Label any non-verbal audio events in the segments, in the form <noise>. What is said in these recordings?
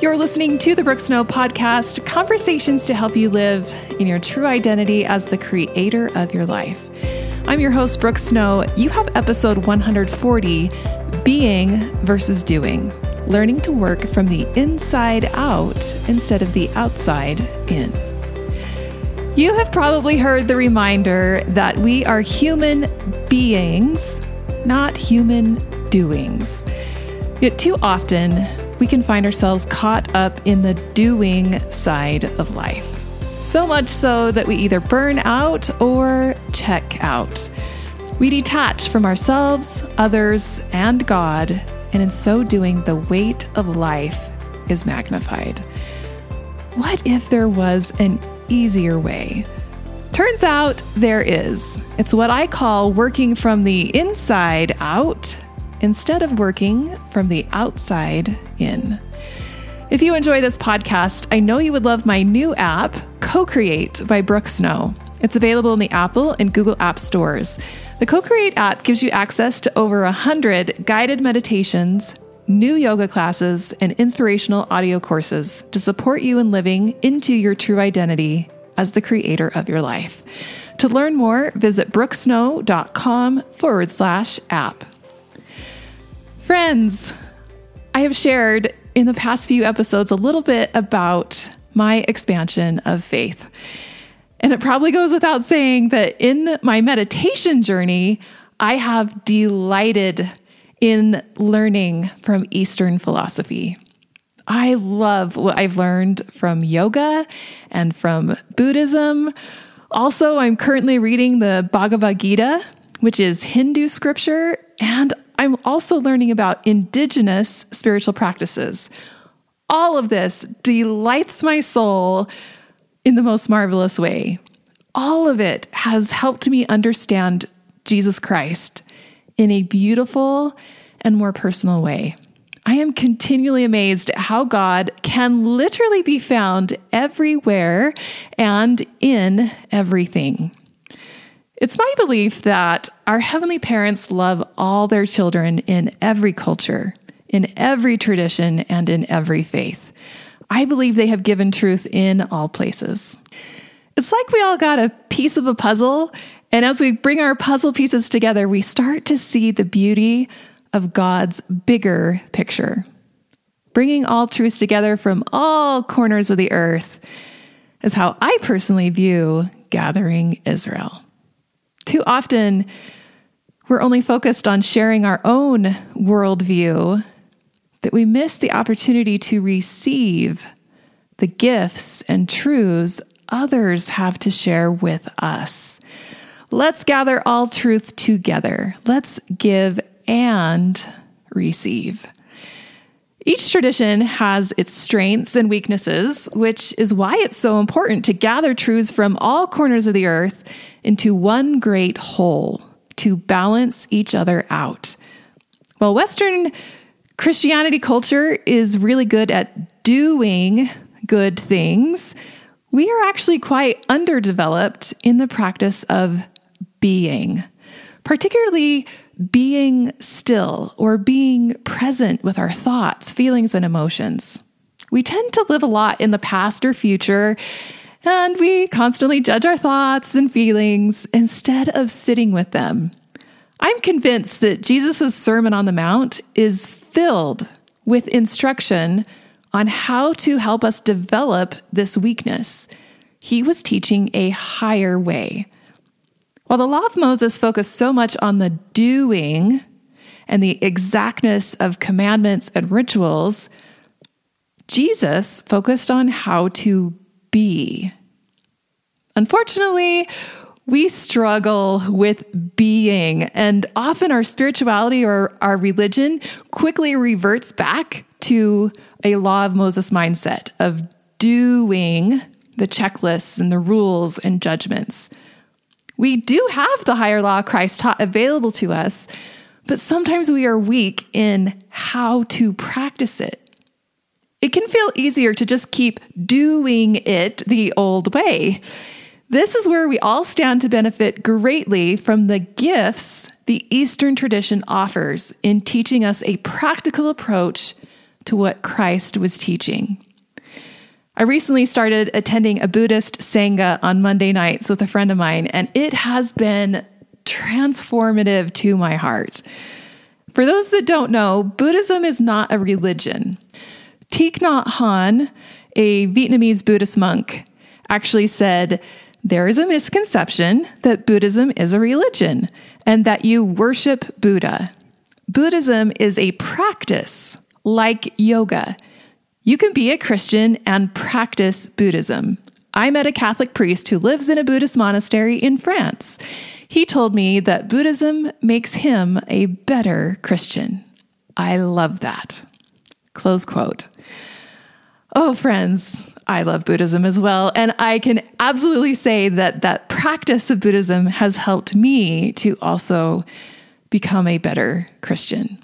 You're listening to the Brooke Snow podcast, conversations to help you live in your true identity as the creator of your life. I'm your host, Brooke Snow. You have episode 140 Being versus Doing, learning to work from the inside out instead of the outside in. You have probably heard the reminder that we are human beings, not human doings. Yet, too often, we can find ourselves caught up in the doing side of life. So much so that we either burn out or check out. We detach from ourselves, others, and God, and in so doing, the weight of life is magnified. What if there was an easier way? Turns out there is. It's what I call working from the inside out instead of working from the outside in. If you enjoy this podcast, I know you would love my new app, Co Create by Brooke Snow. It's available in the Apple and Google App Stores. The Co Create app gives you access to over 100 guided meditations, new yoga classes, and inspirational audio courses to support you in living into your true identity as the creator of your life. To learn more, visit brookesnow.com forward slash app. Friends, I have shared in the past few episodes a little bit about my expansion of faith. And it probably goes without saying that in my meditation journey, I have delighted in learning from Eastern philosophy. I love what I've learned from yoga and from Buddhism. Also, I'm currently reading the Bhagavad Gita, which is Hindu scripture, and I'm also learning about indigenous spiritual practices. All of this delights my soul in the most marvelous way. All of it has helped me understand Jesus Christ in a beautiful and more personal way. I am continually amazed at how God can literally be found everywhere and in everything. It's my belief that our heavenly parents love all their children in every culture, in every tradition, and in every faith. I believe they have given truth in all places. It's like we all got a piece of a puzzle, and as we bring our puzzle pieces together, we start to see the beauty of God's bigger picture. Bringing all truths together from all corners of the earth is how I personally view gathering Israel. Too often, we're only focused on sharing our own worldview that we miss the opportunity to receive the gifts and truths others have to share with us. Let's gather all truth together. Let's give and receive. Each tradition has its strengths and weaknesses, which is why it's so important to gather truths from all corners of the earth into one great whole to balance each other out. Well, Western Christianity culture is really good at doing good things. We are actually quite underdeveloped in the practice of being, particularly being still or being present with our thoughts, feelings, and emotions. We tend to live a lot in the past or future and we constantly judge our thoughts and feelings instead of sitting with them. I'm convinced that Jesus' Sermon on the Mount is filled with instruction on how to help us develop this weakness. He was teaching a higher way. While the law of Moses focused so much on the doing and the exactness of commandments and rituals, Jesus focused on how to be. Unfortunately, we struggle with being, and often our spirituality or our religion quickly reverts back to a law of Moses mindset of doing the checklists and the rules and judgments. We do have the higher law Christ taught available to us, but sometimes we are weak in how to practice it. It can feel easier to just keep doing it the old way. This is where we all stand to benefit greatly from the gifts the Eastern tradition offers in teaching us a practical approach to what Christ was teaching. I recently started attending a Buddhist Sangha on Monday nights with a friend of mine, and it has been transformative to my heart. For those that don't know, Buddhism is not a religion. Thich Nhat Hanh, a Vietnamese Buddhist monk, actually said, There is a misconception that Buddhism is a religion and that you worship Buddha. Buddhism is a practice like yoga. You can be a Christian and practice Buddhism. I met a Catholic priest who lives in a Buddhist monastery in France. He told me that Buddhism makes him a better Christian. I love that. Close quote. Oh, friends, I love Buddhism as well. And I can absolutely say that that practice of Buddhism has helped me to also become a better Christian.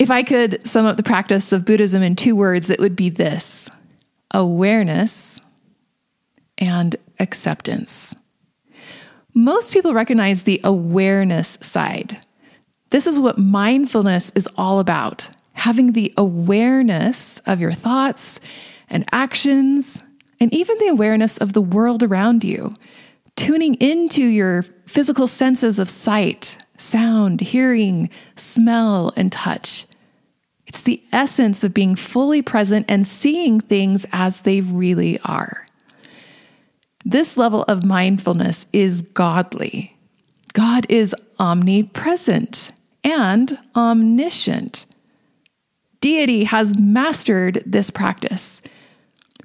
If I could sum up the practice of Buddhism in two words, it would be this awareness and acceptance. Most people recognize the awareness side. This is what mindfulness is all about having the awareness of your thoughts and actions, and even the awareness of the world around you, tuning into your physical senses of sight, sound, hearing, smell, and touch. It's the essence of being fully present and seeing things as they really are. This level of mindfulness is godly. God is omnipresent and omniscient. Deity has mastered this practice.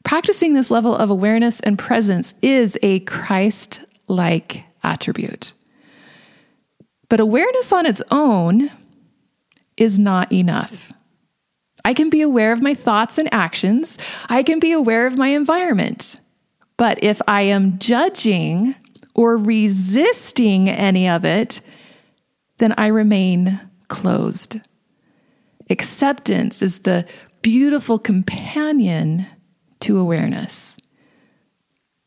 Practicing this level of awareness and presence is a Christ like attribute. But awareness on its own is not enough. I can be aware of my thoughts and actions, I can be aware of my environment. But if I am judging or resisting any of it, then I remain closed. Acceptance is the beautiful companion to awareness.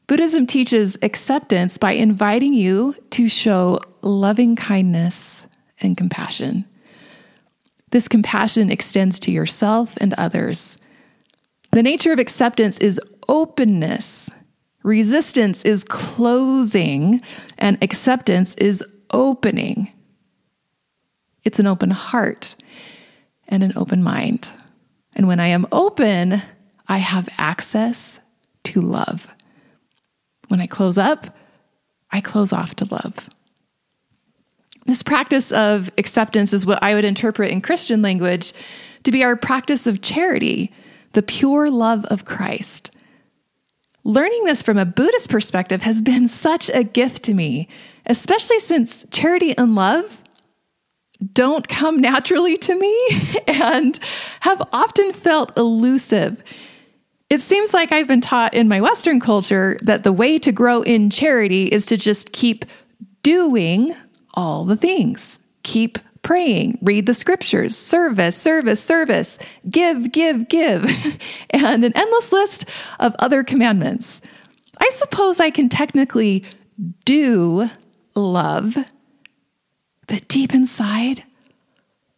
Buddhism teaches acceptance by inviting you to show loving kindness and compassion. This compassion extends to yourself and others. The nature of acceptance is openness. Resistance is closing, and acceptance is opening. It's an open heart and an open mind. And when I am open, I have access to love. When I close up, I close off to love. This practice of acceptance is what I would interpret in Christian language to be our practice of charity, the pure love of Christ. Learning this from a Buddhist perspective has been such a gift to me, especially since charity and love don't come naturally to me <laughs> and have often felt elusive. It seems like I've been taught in my Western culture that the way to grow in charity is to just keep doing all the things. Keep praying, read the scriptures, service, service, service, give, give, give, <laughs> and an endless list of other commandments. I suppose I can technically do love but deep inside,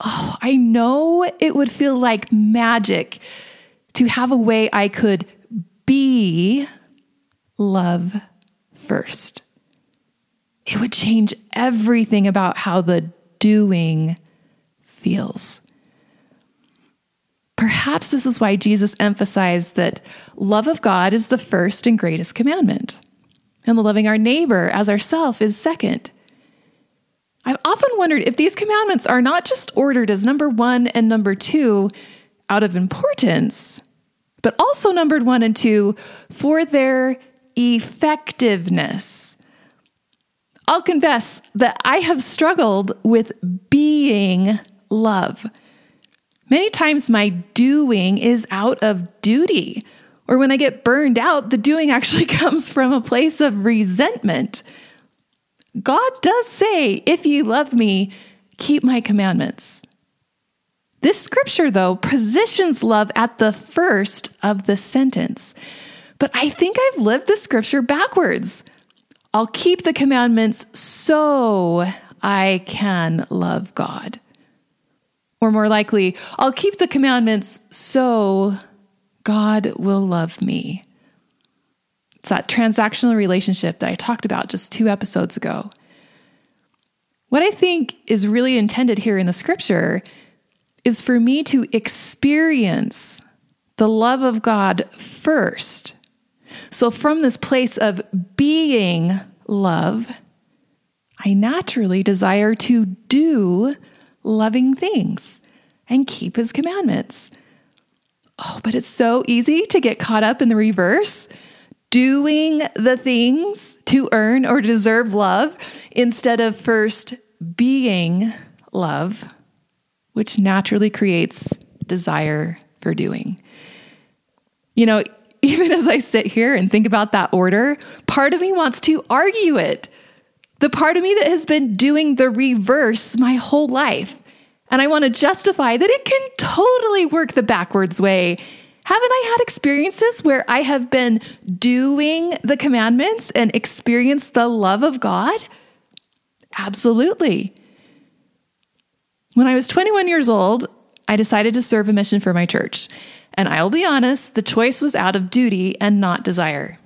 oh, I know it would feel like magic to have a way I could be love first. It would change everything about how the doing feels. Perhaps this is why Jesus emphasized that love of God is the first and greatest commandment, and the loving our neighbor as ourself is second. I've often wondered if these commandments are not just ordered as number one and number two out of importance, but also numbered one and two for their effectiveness. I'll confess that I have struggled with being love. Many times my doing is out of duty, or when I get burned out, the doing actually <laughs> comes from a place of resentment. God does say, If ye love me, keep my commandments. This scripture, though, positions love at the first of the sentence. But I think I've lived the scripture backwards. I'll keep the commandments so I can love God. Or more likely, I'll keep the commandments so God will love me. It's that transactional relationship that I talked about just two episodes ago. What I think is really intended here in the scripture is for me to experience the love of God first. So, from this place of being love, I naturally desire to do loving things and keep his commandments. Oh, but it's so easy to get caught up in the reverse, doing the things to earn or deserve love instead of first being love, which naturally creates desire for doing. You know, <laughs> even as I sit here and think about that order, part of me wants to argue it. The part of me that has been doing the reverse my whole life. And I want to justify that it can totally work the backwards way. Haven't I had experiences where I have been doing the commandments and experienced the love of God? Absolutely. When I was 21 years old, I decided to serve a mission for my church. And I'll be honest, the choice was out of duty and not desire.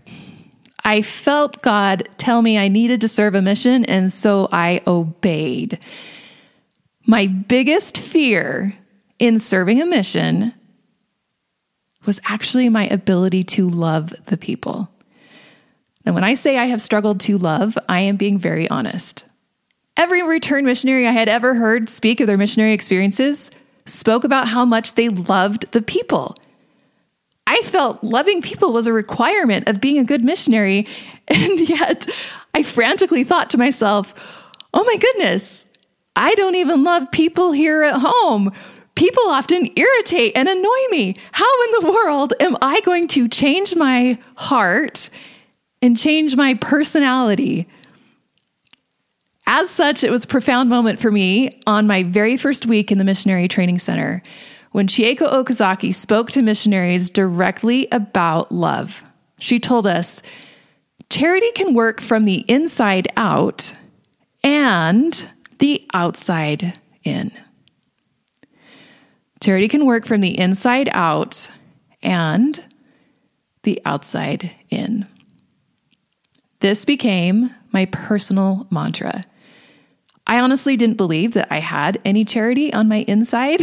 I felt God tell me I needed to serve a mission, and so I obeyed. My biggest fear in serving a mission was actually my ability to love the people. Now, when I say I have struggled to love, I am being very honest. Every return missionary I had ever heard speak of their missionary experiences spoke about how much they loved the people. I felt loving people was a requirement of being a good missionary. <laughs> And yet I frantically thought to myself, oh my goodness, I don't even love people here at home. People often irritate and annoy me. How in the world am I going to change my heart and change my personality? As such, it was a profound moment for me on my very first week in the Missionary Training Center when Chieko Okazaki spoke to missionaries directly about love. She told us charity can work from the inside out and the outside in. Charity can work from the inside out and the outside in. This became my personal mantra. I honestly didn't believe that I had any charity on my inside.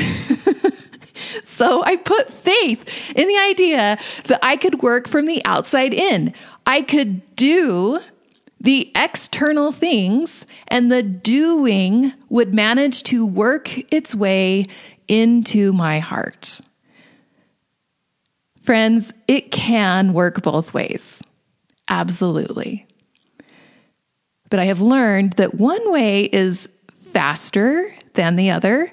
<laughs> so I put faith in the idea that I could work from the outside in. I could do the external things, and the doing would manage to work its way into my heart. Friends, it can work both ways. Absolutely. But I have learned that one way is faster than the other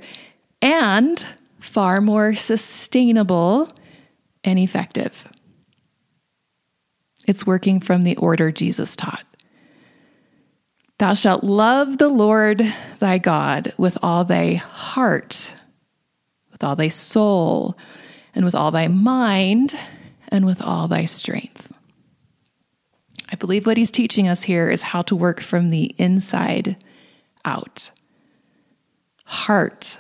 and far more sustainable and effective. It's working from the order Jesus taught. Thou shalt love the Lord thy God with all thy heart, with all thy soul, and with all thy mind, and with all thy strength. I believe what he's teaching us here is how to work from the inside out. Heart,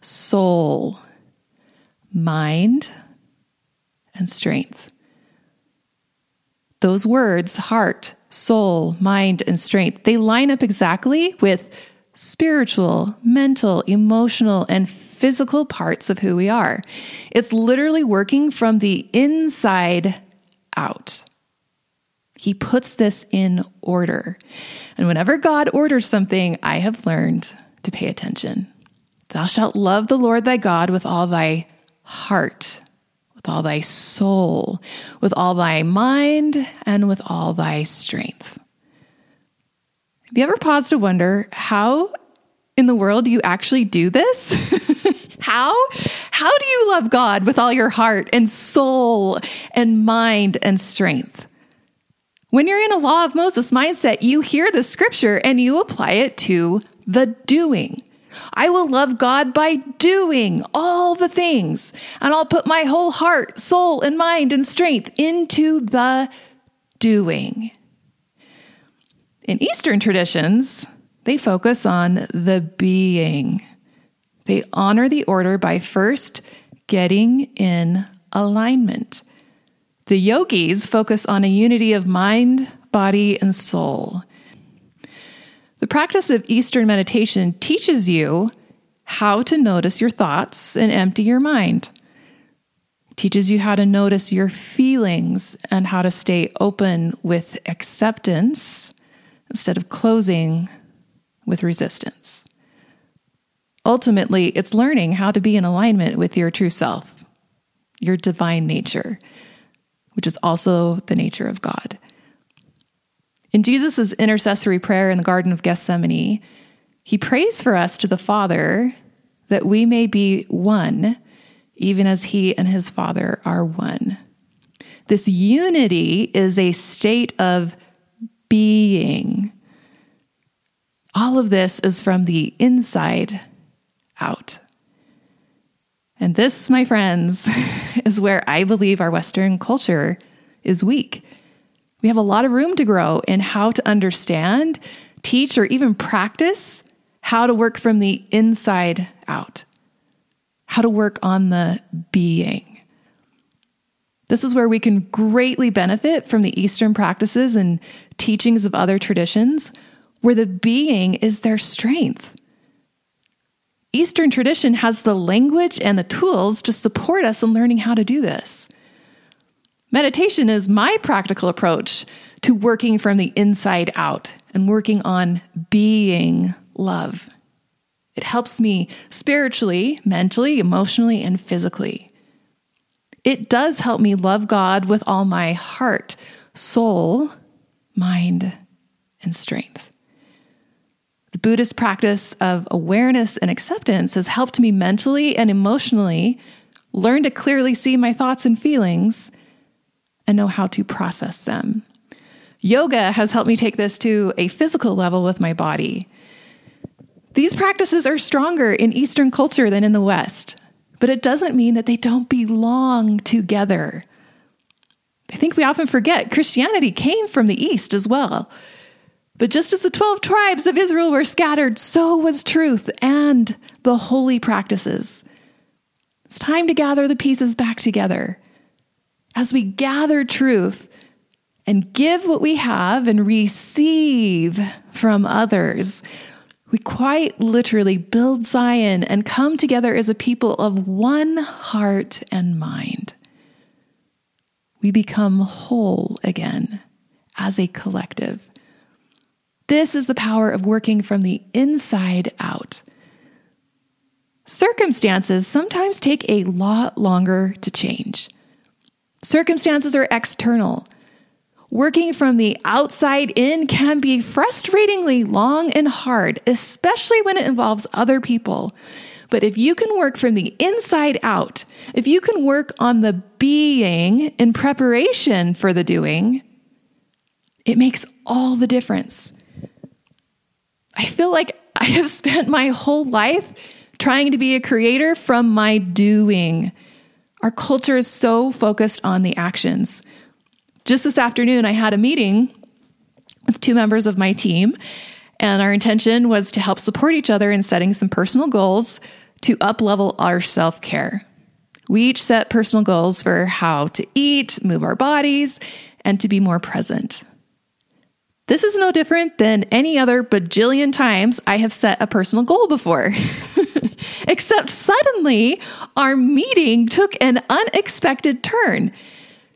soul, mind, and strength. Those words, heart, soul, mind, and strength, they line up exactly with spiritual, mental, emotional, and physical parts of who we are. It's literally working from the inside out. He puts this in order. And whenever God orders something, I have learned to pay attention. Thou shalt love the Lord thy God with all thy heart, with all thy soul, with all thy mind, and with all thy strength. Have you ever paused to wonder how in the world you actually do this? <laughs> how? How do you love God with all your heart and soul and mind and strength? When you're in a law of Moses mindset, you hear the scripture and you apply it to the doing. I will love God by doing all the things, and I'll put my whole heart, soul, and mind and strength into the doing. In Eastern traditions, they focus on the being. They honor the order by first getting in alignment. The yogis focus on a unity of mind, body, and soul. The practice of Eastern meditation teaches you how to notice your thoughts and empty your mind. Teaches you how to notice your feelings and how to stay open with acceptance instead of closing with resistance. Ultimately, it's learning how to be in alignment with your true self, your divine nature, which is also the nature of God. In Jesus' intercessory prayer in the Garden of Gethsemane, he prays for us to the Father that we may be one, even as he and his Father are one. This unity is a state of being. All of this is from the inside out. And this, my friends, <laughs> is where I believe our Western culture is weak. We have a lot of room to grow in how to understand, teach, or even practice how to work from the inside out, how to work on the being. This is where we can greatly benefit from the Eastern practices and teachings of other traditions, where the being is their strength. Eastern tradition has the language and the tools to support us in learning how to do this. Meditation is my practical approach to working from the inside out and working on being love. It helps me spiritually, mentally, emotionally, and physically. It does help me love God with all my heart, soul, mind, and strength. The Buddhist practice of awareness and acceptance has helped me mentally and emotionally learn to clearly see my thoughts and feelings and know how to process them. Yoga has helped me take this to a physical level with my body. These practices are stronger in Eastern culture than in the West, but it doesn't mean that they don't belong together. I think we often forget Christianity came from the East as well. But just as the 12 tribes of Israel were scattered, so was truth and the holy practices. It's time to gather the pieces back together as we gather truth and give what we have and receive from others, we quite literally build Zion and come together as a people of one heart and mind. We become whole again as a collective. This is the power of working from the inside out. Circumstances sometimes take a lot longer to change. Circumstances are external. Working from the outside in can be frustratingly long and hard, especially when it involves other people. But if you can work from the inside out, if you can work on the being in preparation for the doing, it makes all the difference. I feel like I have spent my whole life trying to be a creator from my doing. Our culture is so focused on the actions. Just this afternoon, I had a meeting with two members of my team, and our intention was to help support each other in setting some personal goals to uplevel our self care. We each set personal goals for how to eat, move our bodies, and to be more present. This is no different than any other bajillion times I have set a personal goal before. <laughs> Except suddenly, our meeting took an unexpected turn.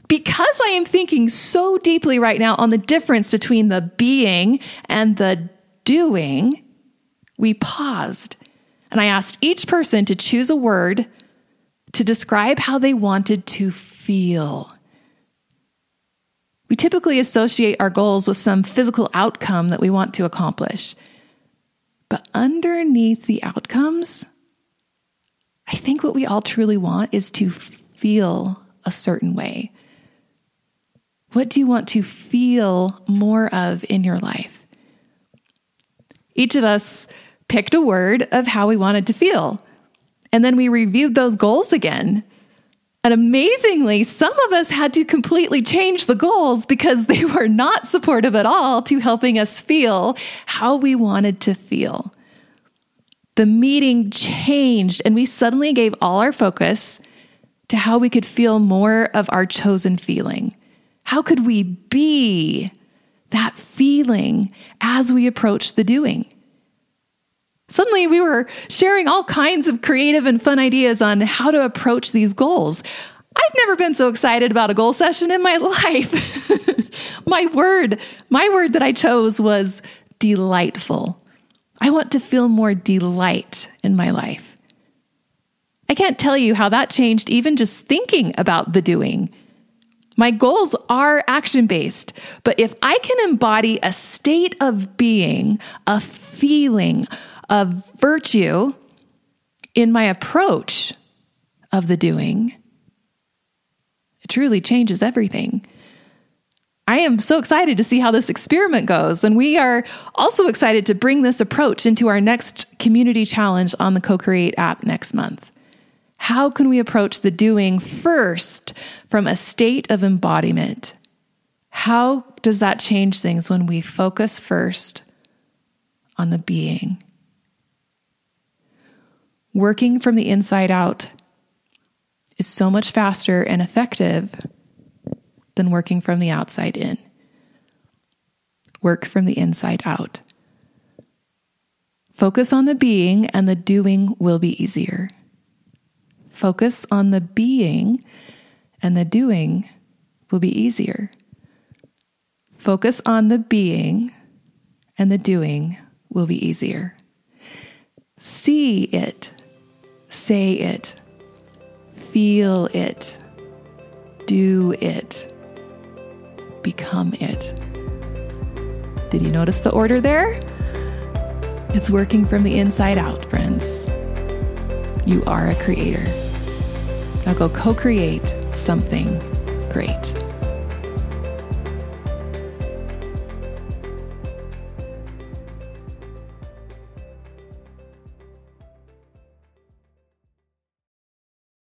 Because I am thinking so deeply right now on the difference between the being and the doing, we paused and I asked each person to choose a word to describe how they wanted to feel. We typically associate our goals with some physical outcome that we want to accomplish. But underneath the outcomes, I think what we all truly want is to feel a certain way. What do you want to feel more of in your life? Each of us picked a word of how we wanted to feel. And then we reviewed those goals again. And amazingly, some of us had to completely change the goals because they were not supportive at all to helping us feel how we wanted to feel. the meeting changed, and we suddenly gave all our focus to how we could feel more of our chosen feeling. How could we be that feeling as we approach the doing? Suddenly, we were sharing all kinds of creative and fun ideas on how to approach these goals. I've never been so excited about a goal session in my <laughs> life. my word, my word that I chose was delightful. I want to feel more delight in my life. I can't tell you how that changed even just thinking about the doing. My goals are action based, but if I can embody a state of being, a feeling of virtue in my approach of the doing, it truly changes everything. I am so excited to see how this experiment goes. And we are also excited to bring this approach into our next community challenge on the Co Create app next month. How can we approach the doing first from a state of embodiment? How does that change things when we focus first on the being? Working from the inside out is so much faster and effective than working from the outside in. Work from the inside out. Focus on the being, and the doing will be easier. Focus on the being, and the doing will be easier. Focus on the being, and the doing will be easier. See it, say it, feel it, do it become it. Did you notice the order there? It's working from the inside out, friends. You are a creator. Now go co create something great.